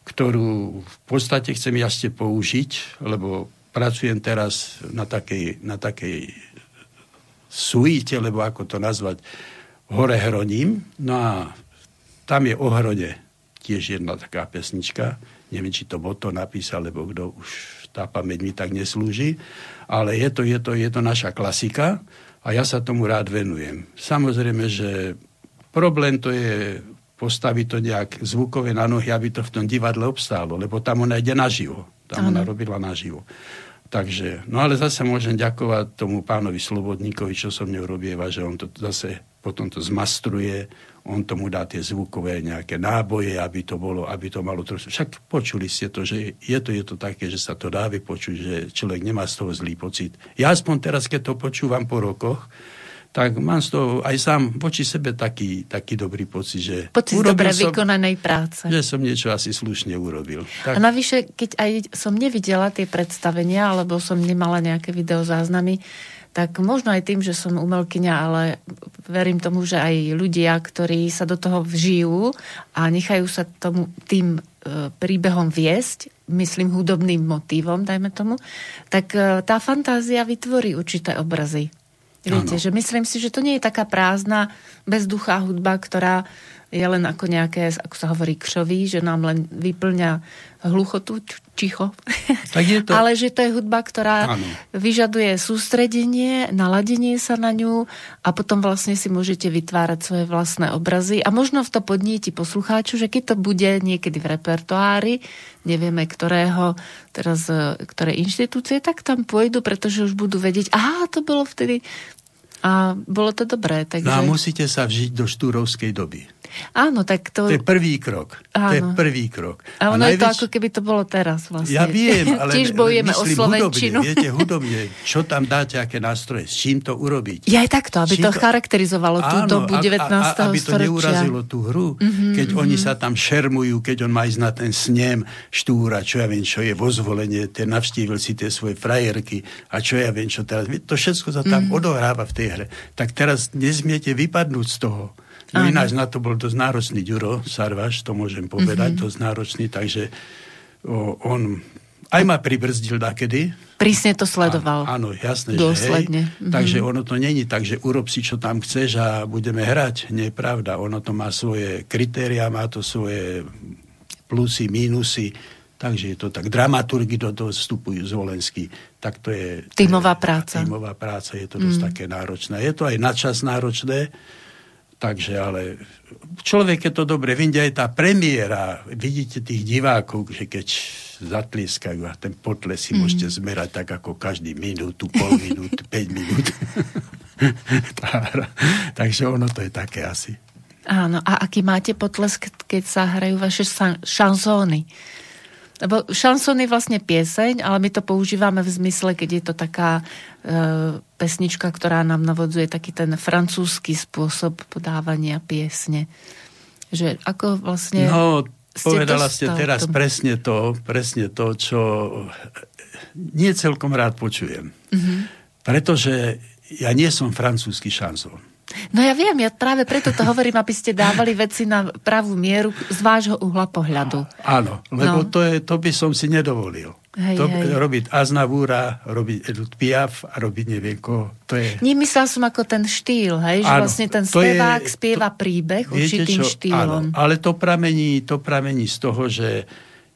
ktorú v podstate chcem jasne použiť, lebo pracujem teraz na takej, na takej suite, lebo ako to nazvať, hore Hroním. No a tam je o Hrode tiež jedna taká pesnička. Neviem, či to Boto napísal, lebo kto už tá pamäť mi tak neslúži. Ale je to, je to, je to naša klasika a ja sa tomu rád venujem. Samozrejme, že problém to je postaviť to nejak zvukové na nohy, aby to v tom divadle obstálo, lebo tam ona ide naživo. Tam ano. ona robila naživo. Takže, no ale zase môžem ďakovať tomu pánovi Slobodníkovi, čo som mňou robieva, že on to zase potom to zmastruje, on tomu dá tie zvukové nejaké náboje, aby to bolo, aby to malo trošku... Však počuli ste to, že je to, je to také, že sa to dá vypočuť, že človek nemá z toho zlý pocit. Ja aspoň teraz, keď to počúvam po rokoch, tak mám z toho aj sám voči sebe taký, taký dobrý pocit, že... Pocit dobre som, vykonanej práce. Že som niečo asi slušne urobil. Tak... A navyše, keď aj som nevidela tie predstavenia, alebo som nemala nejaké videozáznamy, tak možno aj tým, že som umelkyňa, ale verím tomu, že aj ľudia, ktorí sa do toho vžijú a nechajú sa tomu, tým e, príbehom viesť, myslím hudobným motívom, dajme tomu, tak e, tá fantázia vytvorí určité obrazy. Viete, ano. že myslím si, že to nie je taká prázdna, bezduchá hudba, ktorá je len ako nejaké, ako sa hovorí, křový, že nám len vyplňa hluchotu, čicho. Tak je to... Ale že to je hudba, ktorá ano. vyžaduje sústredenie, naladenie sa na ňu a potom vlastne si môžete vytvárať svoje vlastné obrazy a možno v to podnieti poslucháču, že keď to bude niekedy v repertoári, nevieme ktorého, teraz e, ktoré inštitúcie, tak tam pôjdu, pretože už budú vedieť, aha, to bolo vtedy a bolo to dobré. Takže... No a musíte sa vžiť do štúrovskej doby. Áno, tak to... To je prvý krok. Áno. To je prvý krok. A ono a najväč... je to ako keby to bolo teraz vlastne. Ja viem, ale Tiež bojujeme o Slovenčinu. Hudobne, viete, hudobne, čo tam dáte, aké nástroje, s čím to urobiť. Ja aj takto, aby to, to charakterizovalo tú Áno, dobu 19. A, a, aby to neurazilo tú hru, mm-hmm, keď mm-hmm. oni sa tam šermujú, keď on má ísť na ten snem štúra, čo ja viem, čo je vo zvolenie, ten navštívil si tie svoje frajerky a čo ja viem, čo teraz. To všetko sa tam mm-hmm. odohráva v tej hre. Tak teraz nesmiete vypadnúť z toho. No ináč na to bol dosť náročný Ďuro Sarvaš, to môžem povedať, mm-hmm. dosť náročný, takže o, on aj ma pribrzdil nakedy. Prísne to sledoval. Áno, jasné, Dôsledne. že hej. Takže ono to není tak, že urob si, čo tam chceš a budeme hrať. Nie je pravda. Ono to má svoje kritéria, má to svoje plusy, mínusy. Takže je to tak. Dramaturgy do toho vstupujú z Volensky. Tak to je... Tímová práca. Tímová práca, je to dosť mm. také náročné. Je to aj načas náročné, Takže ale človek, keď to dobre vidí, aj tá premiéra, vidíte tých divákov, že keď zatlieskajú a ten potles si mm. môžete zmerať tak ako každý minútu, pol minúty, 5 minút. Takže ono to je také asi. Áno, a aký máte potlesk, keď sa hrajú vaše šanzóny? Lebo šanson je vlastne pieseň, ale my to používame v zmysle, keď je to taká e, pesnička, ktorá nám navodzuje taký ten francúzsky spôsob podávania piesne. Že ako vlastne... No, povedala ste teraz tom... presne to, presne to, čo nie celkom rád počujem. Mm-hmm. Pretože ja nie som francúzsky šanzón. No ja viem, ja práve preto to hovorím, aby ste dávali veci na pravú mieru z vášho uhla pohľadu. Áno, lebo no. to, je, to by som si nedovolil. Hej, to, hej. Robiť Aznavúra, robiť Edith Piaf a robiť neviem ko. To je... Nemyslel som ako ten štýl, hej, že vlastne ten spevák je, spieva to, príbeh určitým čo, štýlom. Áno, ale to pramení, to pramení z toho, že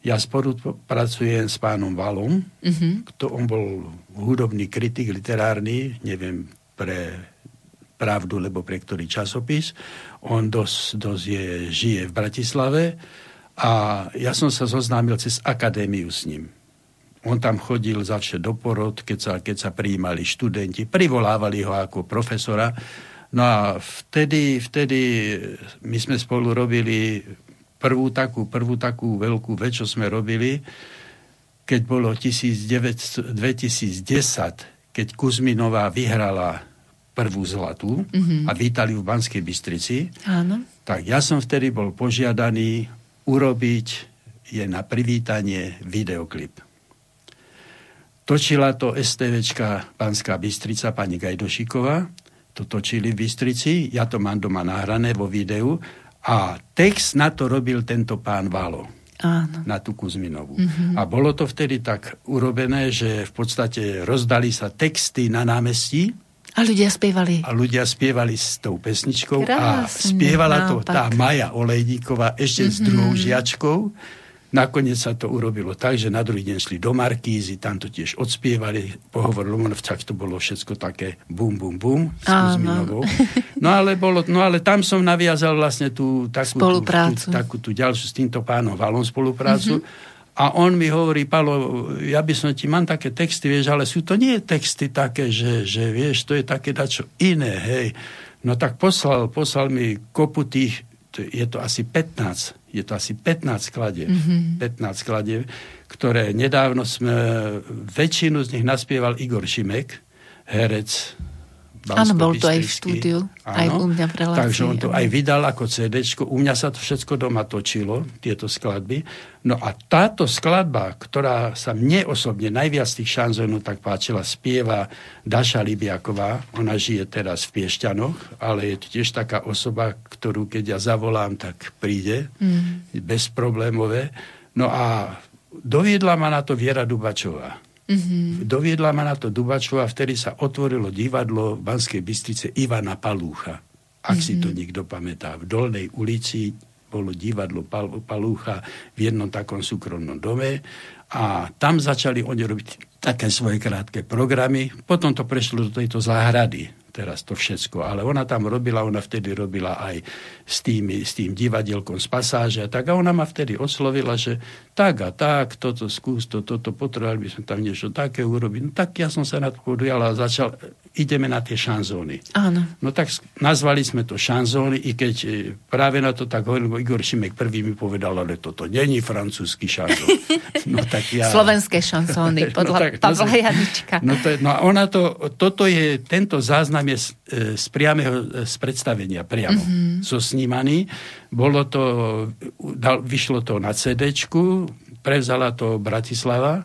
ja spolupracujem s pánom Valom, uh-huh. kto, on bol hudobný kritik literárny, neviem, pre pravdu, lebo pre ktorý časopis. On dosť, dosť je, žije v Bratislave a ja som sa zoznámil cez akadémiu s ním. On tam chodil začne do porod, keď sa, keď sa prijímali študenti, privolávali ho ako profesora. No a vtedy, vtedy my sme spolu robili prvú takú, prvú takú veľkú vec, čo sme robili, keď bolo 1900, 2010, keď Kuzminová vyhrala prvú zlatú mm-hmm. a vítali v Banskej Bystrici, Áno. tak ja som vtedy bol požiadaný urobiť je na privítanie videoklip. Točila to STVčka Banská Bystrica, pani Gajdošiková, to točili v Bystrici, ja to mám doma nahrané vo videu a text na to robil tento pán Valo. Áno. na tú Kuzminovú. Mm-hmm. A bolo to vtedy tak urobené, že v podstate rozdali sa texty na námestí a ľudia spievali. A ľudia spievali s tou pesničkou Krásne, a spievala nápad. to tá Maja Olejníková ešte mm-hmm. s druhou žiačkou. Nakoniec sa to urobilo tak, že na druhý deň šli do Markízy, tam to tiež odspievali, pohovorili, no tak to bolo všetko také bum, bum, bum s Kuzminovou. No ale, bolo, no ale tam som naviazal vlastne tú takú, spoluprácu. Tú, takú tú ďalšiu s týmto pánom Valom spoluprácu. Mm-hmm a on mi hovorí, Palo, ja by som ti, mám také texty, vieš, ale sú to nie texty také, že, že vieš, to je také dačo iné, hej. No tak poslal, poslal mi kopu tých, je to asi 15, je to asi 15 skladiev, mm-hmm. 15 skladiev, ktoré nedávno sme, väčšinu z nich naspieval Igor Šimek, herec, Áno, bol to aj v štúdiu, áno, aj u mňa v relácii. Takže on to aj vydal ako CD. U mňa sa to všetko doma točilo, tieto skladby. No a táto skladba, ktorá sa mne osobne najviac tých šanzónov tak páčila, spieva Daša Libiaková. Ona žije teraz v Piešťanoch, ale je to tiež taká osoba, ktorú keď ja zavolám, tak príde. Mm. Bezproblémové. No a doviedla ma na to Viera Dubačová. Mm-hmm. Doviedla ma na to Dubačova, vtedy sa otvorilo divadlo v Banskej Bystrice Ivana Palúcha. Ak mm-hmm. si to mhm. niekto pamätá. V Dolnej ulici bolo divadlo Pal- Palúcha v jednom takom súkromnom dome a tam začali oni robiť také svoje krátke programy. Potom to prešlo do tejto záhrady teraz to všetko. Ale ona tam robila, ona vtedy robila aj s, tými, s tým divadielkom z pasáže a tak. A ona ma vtedy oslovila, že tak a tak, toto skús, to, toto potrebovali by sme tam niečo také urobiť. No tak ja som sa na to podujal a začal, ideme na tie šanzóny. Áno. No tak nazvali sme to šanzóny, i keď e, práve na to tak hovoril, Igor Šimek prvý mi povedal, ale toto není francúzsky šanzón. No tak ja... Slovenské šanzóny, no podľa no tak, Pavla no, Janička. No, to, no a ona to, toto je, tento záznam je z, e, z priameho, e, z predstavenia priamo, mm-hmm. so snímaný. Bolo to, dal, vyšlo to na CD, prevzala to Bratislava,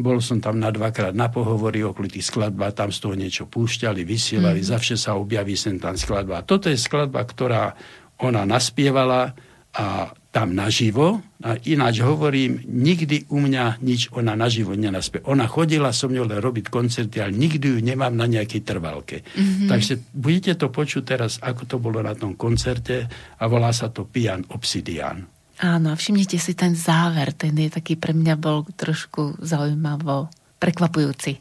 bol som tam na dvakrát na pohovory okolo tých skladba, tam z toho niečo púšťali, vysielali, mm. zavše sa objaví sem tam skladba. Toto je skladba, ktorá ona naspievala a tam naživo. A ináč hovorím, nikdy u mňa nič ona naživo nenaspe. Ona chodila so mňou len robiť koncerty, ale nikdy ju nemám na nejakej trvalke. Mm-hmm. Takže budete to počuť teraz, ako to bolo na tom koncerte a volá sa to Pian Obsidian. Áno, všimnite si ten záver, ten je taký pre mňa bol trošku zaujímavo prekvapujúci.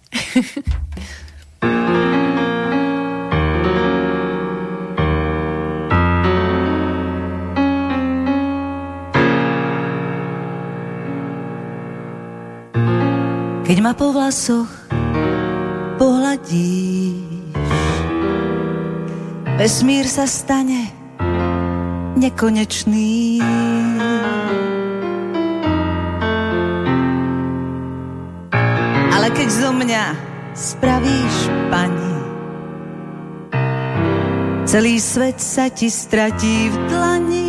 Keď ma po vlasoch pohľadíš, vesmír sa stane nekonečný. Ale keď zo mňa spravíš, pani, celý svet sa ti stratí v dlani.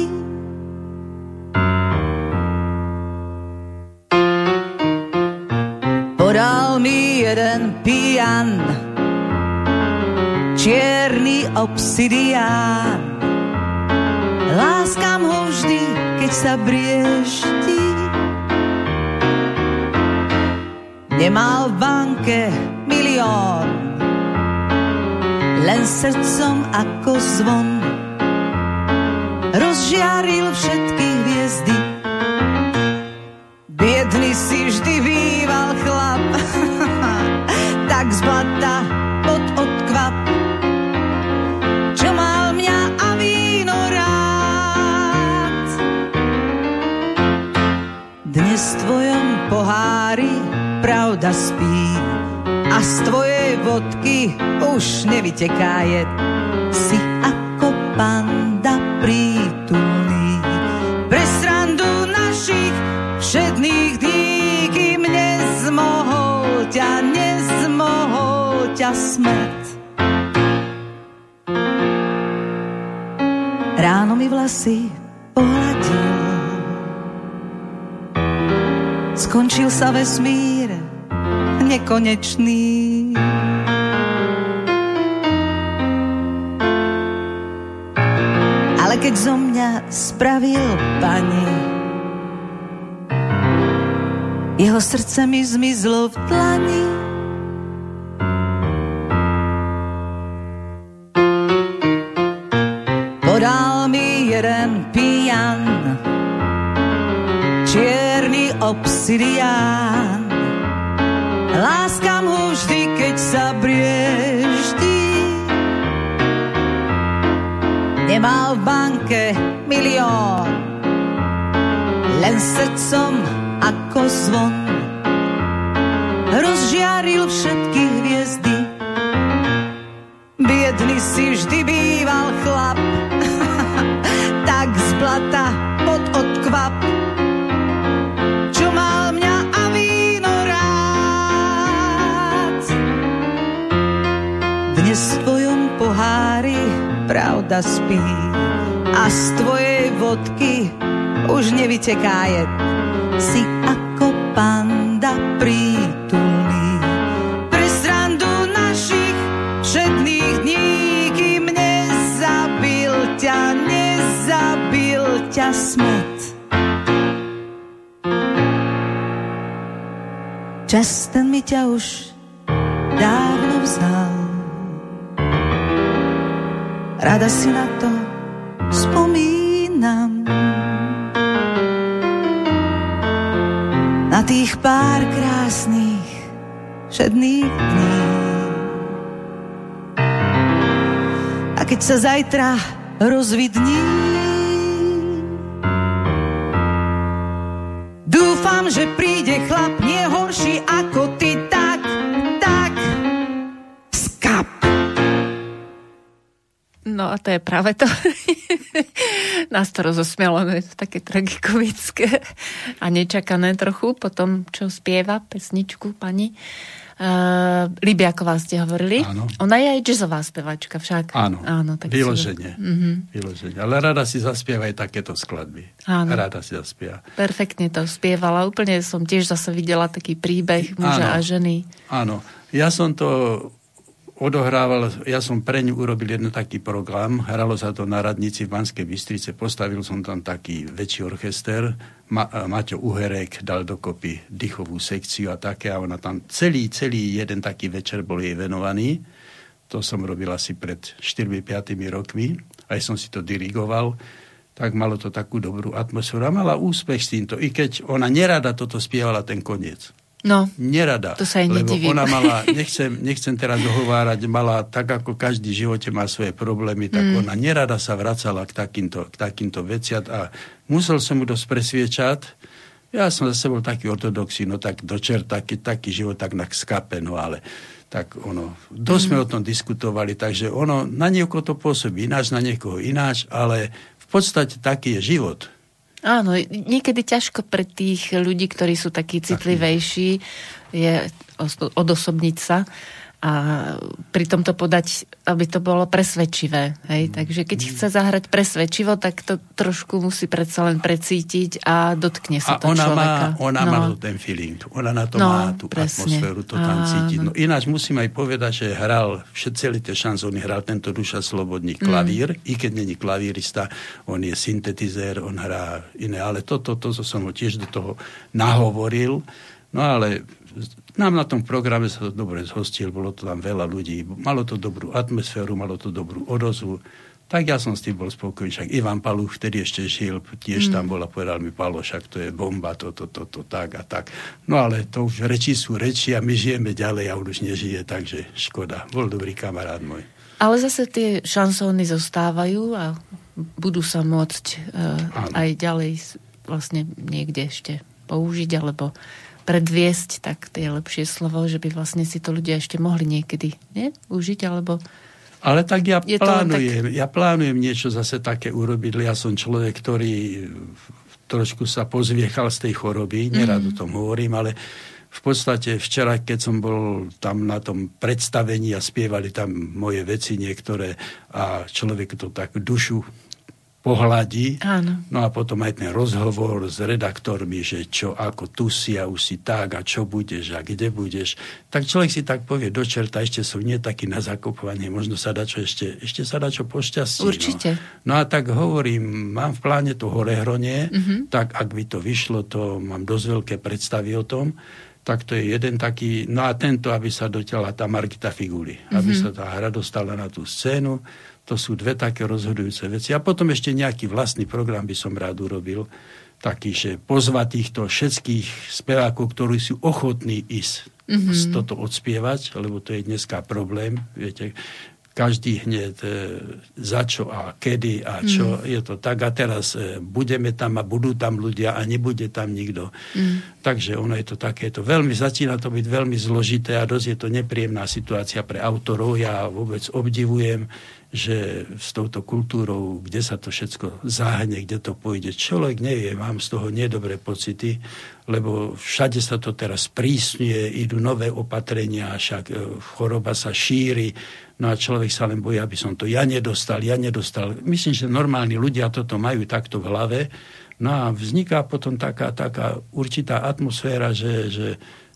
Obsidián. Láskam ho vždy, keď sa brieští. Nemal v banke milión, len srdcom ako zvon. Rozžiaril všetky hviezdy, biedny si vždy býval chlap. tak z pravda spí a z tvojej vodky už nevyteká jed. Si ako panda prítulný pre srandu našich všedných dní, kým nezmohol ťa ťa smrť. Ráno mi vlasy pohľadil, skončil sa vesmír nekonečný. Ale keď zo mňa spravil pani, jeho srdce mi zmizlo v dlani. obsidián. Banke milión, len srdcom ako zvon. Rozžiaril všetky hviezdy, biedny si vždy býval chlap, tak z blata pod odkvap. Pravda spí a z tvojej vodky už nevyteká jed. Si ako panda prítulný pre srandu našich všetných dní, kým nezabil ťa, nezabil ťa smet. Čas ten mi ťa už dávno vzal rada si na to pár krásnych všedných dní. A keď sa zajtra rozvidní, dúfam, že príde chlap nie horší ako ty, a to je práve to. Nás to rozosmialo, no je to také tragikovické a nečakané trochu po tom, čo spieva pesničku pani. Uh, Libiaková ste hovorili. Áno. Ona je aj jazzová spevačka však. Áno, Áno tak vyloženie. Mm-hmm. vyloženie. Ale rada si zaspieva aj takéto skladby. Áno. Rada si zaspieva. Perfektne to spievala. Úplne som tiež zase videla taký príbeh muža Áno. a ženy. Áno. Ja som to odohrával, ja som pre ňu urobil jeden taký program, hralo sa to na radnici v Banskej Bystrice, postavil som tam taký väčší orchester, Ma, Maťo Uherek dal dokopy dýchovú sekciu a také a ona tam celý, celý jeden taký večer bol jej venovaný. To som robil asi pred 4-5 rokmi, aj som si to dirigoval tak malo to takú dobrú atmosféru a mala úspech s týmto, i keď ona nerada toto spievala ten koniec. No, nerada. To sa jej lebo nedivím. ona mala, nechcem, nechcem teraz dohovárať, mala tak, ako každý v živote má svoje problémy, tak mm. ona nerada sa vracala k takýmto, k takýmto veciat a musel som mu dosť presviečať. Ja som zase bol taký ortodoxý, no tak dočer taký, taký život, tak na skape, no ale tak ono, dosť sme mm. o tom diskutovali, takže ono na niekoho to pôsobí ináč, na niekoho ináč, ale v podstate taký je život. Áno, niekedy ťažko pre tých ľudí, ktorí sú takí citlivejší, je odosobniť sa a pritom to podať, aby to bolo presvedčivé. Hej? Takže keď chce zahrať presvedčivo, tak to trošku musí predsa len precítiť a dotkne sa a to ona človeka. Má, ona no. má ten feeling, ona na to no, má tú presne. atmosféru, to tam cítiť. No ináč musím aj povedať, že hral celý tie šanzóny, hral tento Duša Slobodný klavír, mm. i keď není klavírista, on je syntetizer, on hrá iné, ale toto, to, to som ho tiež do toho nahovoril, no ale nám na tom programe sa to dobre zhostil, bolo to tam veľa ľudí, malo to dobrú atmosféru, malo to dobrú odozvu. Tak ja som s tým bol spokojný, však Ivan Paluch vtedy ešte žil, tiež mm. tam bol a povedal mi, Palo, však to je bomba, to, to, to, to, tak a tak. No ale to už reči sú reči a my žijeme ďalej a on už nežije, takže škoda. Bol dobrý kamarát môj. Ale zase tie šansóny zostávajú a budú sa môcť uh, aj ďalej vlastne niekde ešte použiť, alebo predviesť, tak to je lepšie slovo, že by vlastne si to ľudia ešte mohli niekedy nie? užiť, alebo... Ale tak ja plánujem, tak... ja plánujem niečo zase také urobiť, ja som človek, ktorý trošku sa pozviechal z tej choroby, nerad mm. o tom hovorím, ale v podstate včera, keď som bol tam na tom predstavení a spievali tam moje veci niektoré a človek to tak dušu pohľadí. Áno. No a potom aj ten rozhovor s redaktormi, že čo, ako tu si a už si tak a čo budeš a kde budeš. Tak človek si tak povie do čerta, ešte som nie taký na zakopovanie, možno sa dá čo ešte, ešte sa dá čo pošťastí. Určite. No. no a tak hovorím, mám v pláne to horehronie, mm-hmm. tak ak by to vyšlo, to mám dosť veľké predstavy o tom, tak to je jeden taký, no a tento, aby sa dotiahla tá Margita Figuli, mm-hmm. aby sa tá hra dostala na tú scénu, to sú dve také rozhodujúce veci. A potom ešte nejaký vlastný program by som rád urobil, taký, že pozva týchto všetkých spevákov, ktorí sú ochotní ísť mm-hmm. toto odspievať, lebo to je dneska problém. Viete, každý hneď e, za čo a kedy a čo. Mm. Je to tak a teraz e, budeme tam a budú tam ľudia a nebude tam nikto. Mm. Takže ono je to takéto. Veľmi začína to byť veľmi zložité a dosť je to nepríjemná situácia pre autorov. Ja vôbec obdivujem že s touto kultúrou, kde sa to všetko záhne, kde to pôjde, človek nevie, mám z toho nedobré pocity, lebo všade sa to teraz prísňuje, idú nové opatrenia, však e, choroba sa šíri, no a človek sa len bojí, aby som to ja nedostal, ja nedostal. Myslím, že normálni ľudia toto majú takto v hlave, no a vzniká potom taká, taká určitá atmosféra, že, že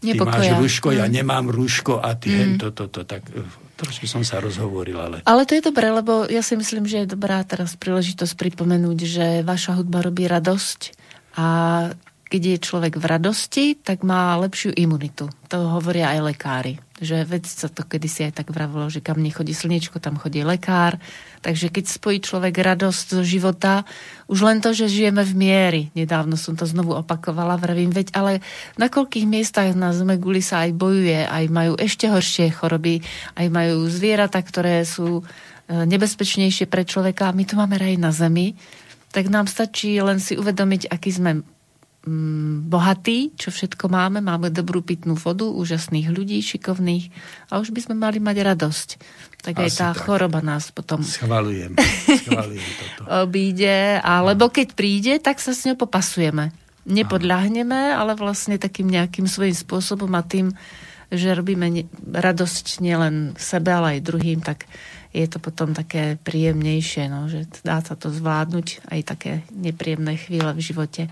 ty máš rúško, ja mm. nemám rúško a ty mm. hen toto, to, tak e, Trošku som sa rozhovoril, ale... Ale to je dobré, lebo ja si myslím, že je dobrá teraz príležitosť pripomenúť, že vaša hudba robí radosť a keď je človek v radosti, tak má lepšiu imunitu. To hovoria aj lekári. Že vec sa to kedysi aj tak vravilo, že kam nechodí slniečko, tam chodí lekár. Takže keď spojí človek radosť zo života, už len to, že žijeme v miery. Nedávno som to znovu opakovala, vravím, veď ale na koľkých miestach na Guli sa aj bojuje, aj majú ešte horšie choroby, aj majú zvieratá, ktoré sú e, nebezpečnejšie pre človeka. My tu máme raj na zemi, tak nám stačí len si uvedomiť, aký sme mm, bohatí, čo všetko máme. Máme dobrú pitnú vodu, úžasných ľudí, šikovných a už by sme mali mať radosť. Tak Asi aj tá tak. choroba nás potom schvalujem, schvalujem toto. obíde, alebo keď príde, tak sa s ňou popasujeme. Nepodľahneme, ale vlastne takým nejakým svojím spôsobom a tým, že robíme radosť nielen sebe, ale aj druhým, tak je to potom také príjemnejšie, no, že dá sa to zvládnuť aj také nepríjemné chvíle v živote.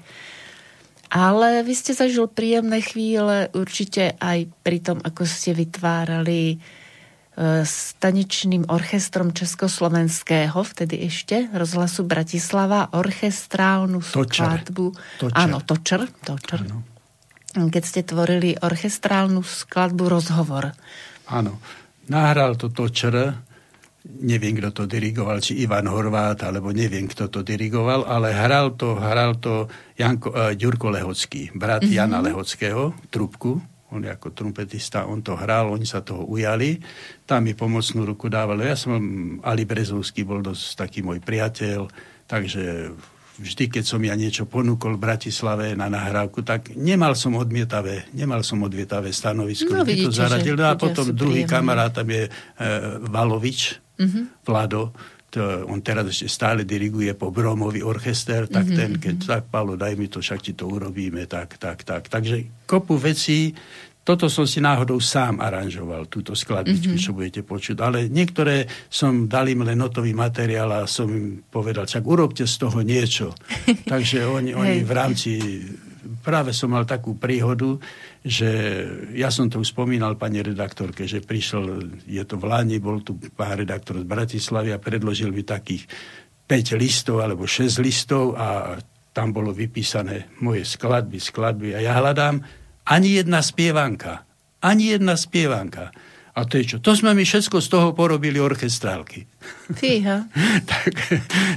Ale vy ste zažil príjemné chvíle určite aj pri tom, ako ste vytvárali s tanečným orchestrom Československého, vtedy ešte, rozhlasu Bratislava, orchestrálnu skladbu. Točer. Áno, točer. točer. Áno. Keď ste tvorili orchestrálnu skladbu Rozhovor. Áno. Nahral to točer, neviem, kto to dirigoval, či Ivan Horvát, alebo neviem, kto to dirigoval, ale hral to, hral to Janko, uh, Ďurko Lehocký, brat mm-hmm. Jana Lehockého, trubku on ako trumpetista, on to hral, oni sa toho ujali, tam mi pomocnú ruku dávali. Ja som, Ali Brezovský bol dosť taký môj priateľ, takže vždy, keď som ja niečo ponúkol v Bratislave na nahrávku, tak nemal som odmietavé, nemal som odmietavé stanovisko. No, vidíte, to zaradil. No a potom druhý príjemné. kamarát tam je e, Valovič, mm-hmm. Vlado, to, on teraz ešte stále diriguje po Bromovi orchester, tak mm-hmm. ten, keď mhm. tak, Pavlo, daj mi to, však ti to urobíme, tak, tak, tak. Takže kopu vecí, toto som si náhodou sám aranžoval, túto skladbičku, mm-hmm. čo budete počuť. Ale niektoré som dal im len notový materiál a som im povedal, čak urobte z toho niečo. Takže oni, oni v rámci práve som mal takú príhodu, že ja som to už spomínal pani redaktorke, že prišiel, je to v Lani, bol tu pán redaktor z Bratislavy a predložil mi takých 5 listov alebo 6 listov a tam bolo vypísané moje skladby, skladby a ja hľadám ani jedna spievanka. Ani jedna spievanka. A to je čo? To sme mi všetko z toho porobili orchestrálky. Fíha. tak,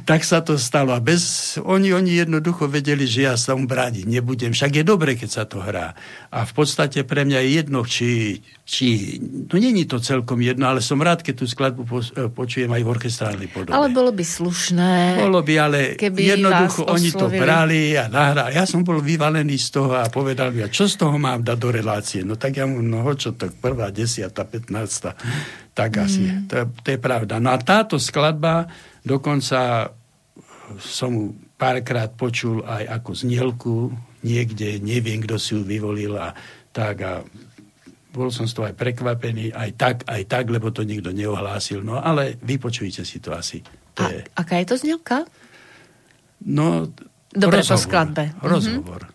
tak sa to stalo. A bez, oni, oni jednoducho vedeli, že ja sa brániť nebudem. Však je dobre, keď sa to hrá. A v podstate pre mňa je jedno, či, či no není to celkom jedno, ale som rád, keď tú skladbu po, e, počujem aj v orchestrálnej podobe. Ale bolo by slušné. Bolo by, ale jednoducho oni to brali a nahrali. Ja som bol vyvalený z toho a povedal mi, čo z toho mám dať do relácie? No tak ja mu, no čo to, prvá, desiata, 15. Tak asi. Mm. To, to je pravda. No a táto skladba dokonca som mu párkrát počul aj ako znielku niekde, neviem, kto si ju vyvolil a tak a bol som z toho aj prekvapený, aj tak, aj tak, lebo to nikto neohlásil. No ale vypočujte si to asi. To a je... aká je to znielka? No, Dobre, rozhovor, po skladbe. Rozhovor. Mm-hmm.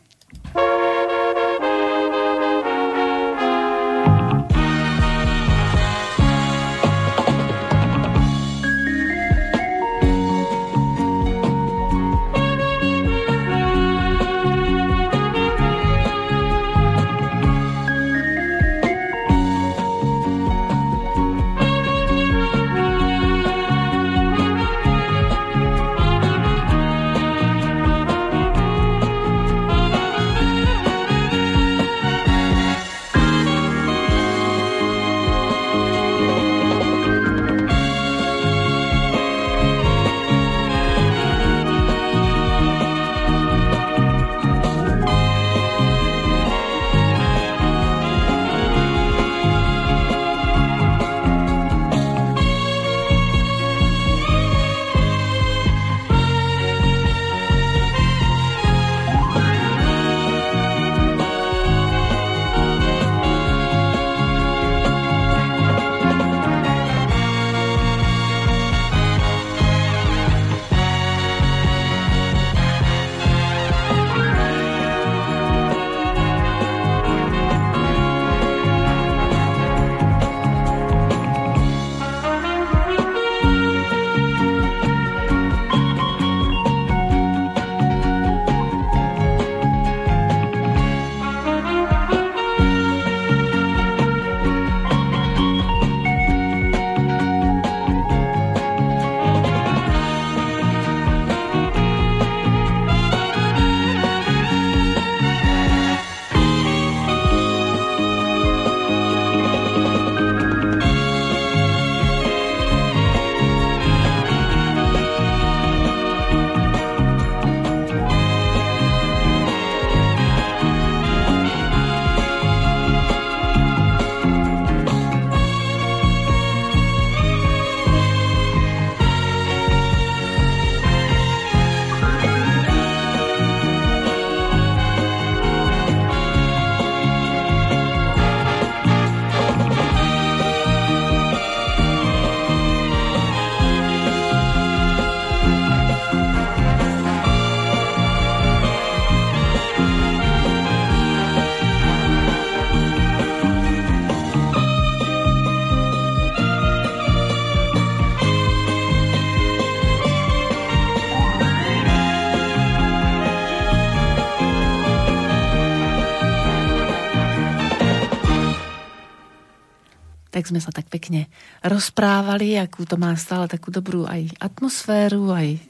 Tak sme sa tak pekne rozprávali, akú to má stále takú dobrú aj atmosféru, aj e,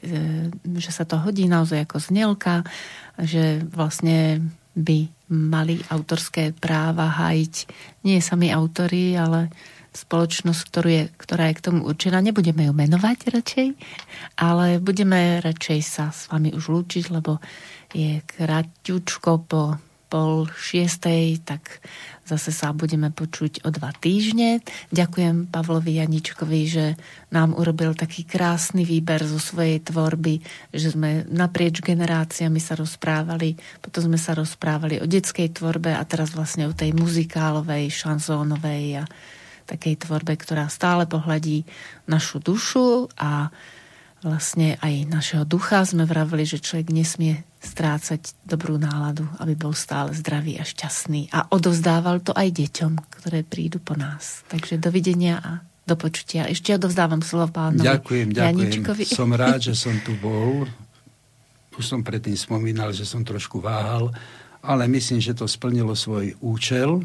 že sa to hodí naozaj ako znelka, že vlastne by mali autorské práva hájiť nie sami autory, ale spoločnosť, ktorú je, ktorá je k tomu určená. Nebudeme ju menovať radšej, ale budeme radšej sa s vami už lúčiť, lebo je kráťučko po pol šiestej, tak zase sa budeme počuť o dva týždne. Ďakujem Pavlovi Janičkovi, že nám urobil taký krásny výber zo svojej tvorby, že sme naprieč generáciami sa rozprávali, potom sme sa rozprávali o detskej tvorbe a teraz vlastne o tej muzikálovej, šanzónovej a takej tvorbe, ktorá stále pohľadí našu dušu a vlastne aj našeho ducha sme vravili, že človek nesmie strácať dobrú náladu, aby bol stále zdravý a šťastný. A odovzdával to aj deťom, ktoré prídu po nás. Takže dovidenia a do počutia. Ešte odovzdávam slovo pánovi Ďakujem, ďakujem. Janičkovi. Som rád, že som tu bol. Už som predtým spomínal, že som trošku váhal, ale myslím, že to splnilo svoj účel,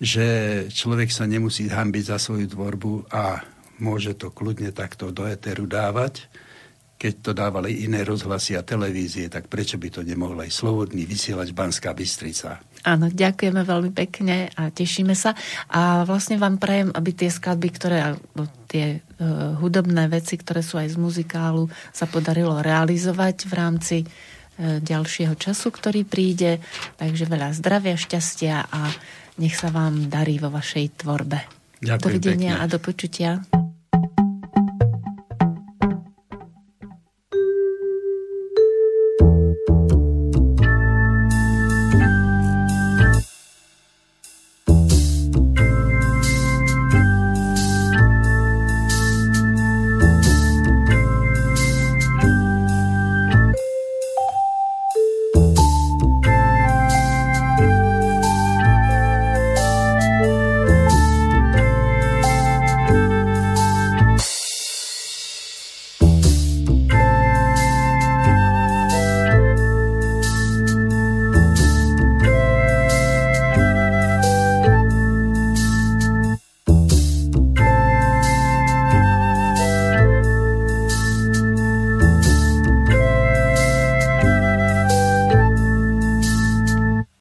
že človek sa nemusí hambiť za svoju tvorbu a môže to kľudne takto do eteru dávať keď to dávali iné rozhlasy a televízie, tak prečo by to nemohol aj slobodný vysielač Banská Bystrica? Áno, ďakujeme veľmi pekne a tešíme sa. A vlastne vám prajem, aby tie skladby, ktoré, tie uh, hudobné veci, ktoré sú aj z muzikálu, sa podarilo realizovať v rámci uh, ďalšieho času, ktorý príde. Takže veľa zdravia, šťastia a nech sa vám darí vo vašej tvorbe. Ďakujem Dovidenia pekne. a do počutia.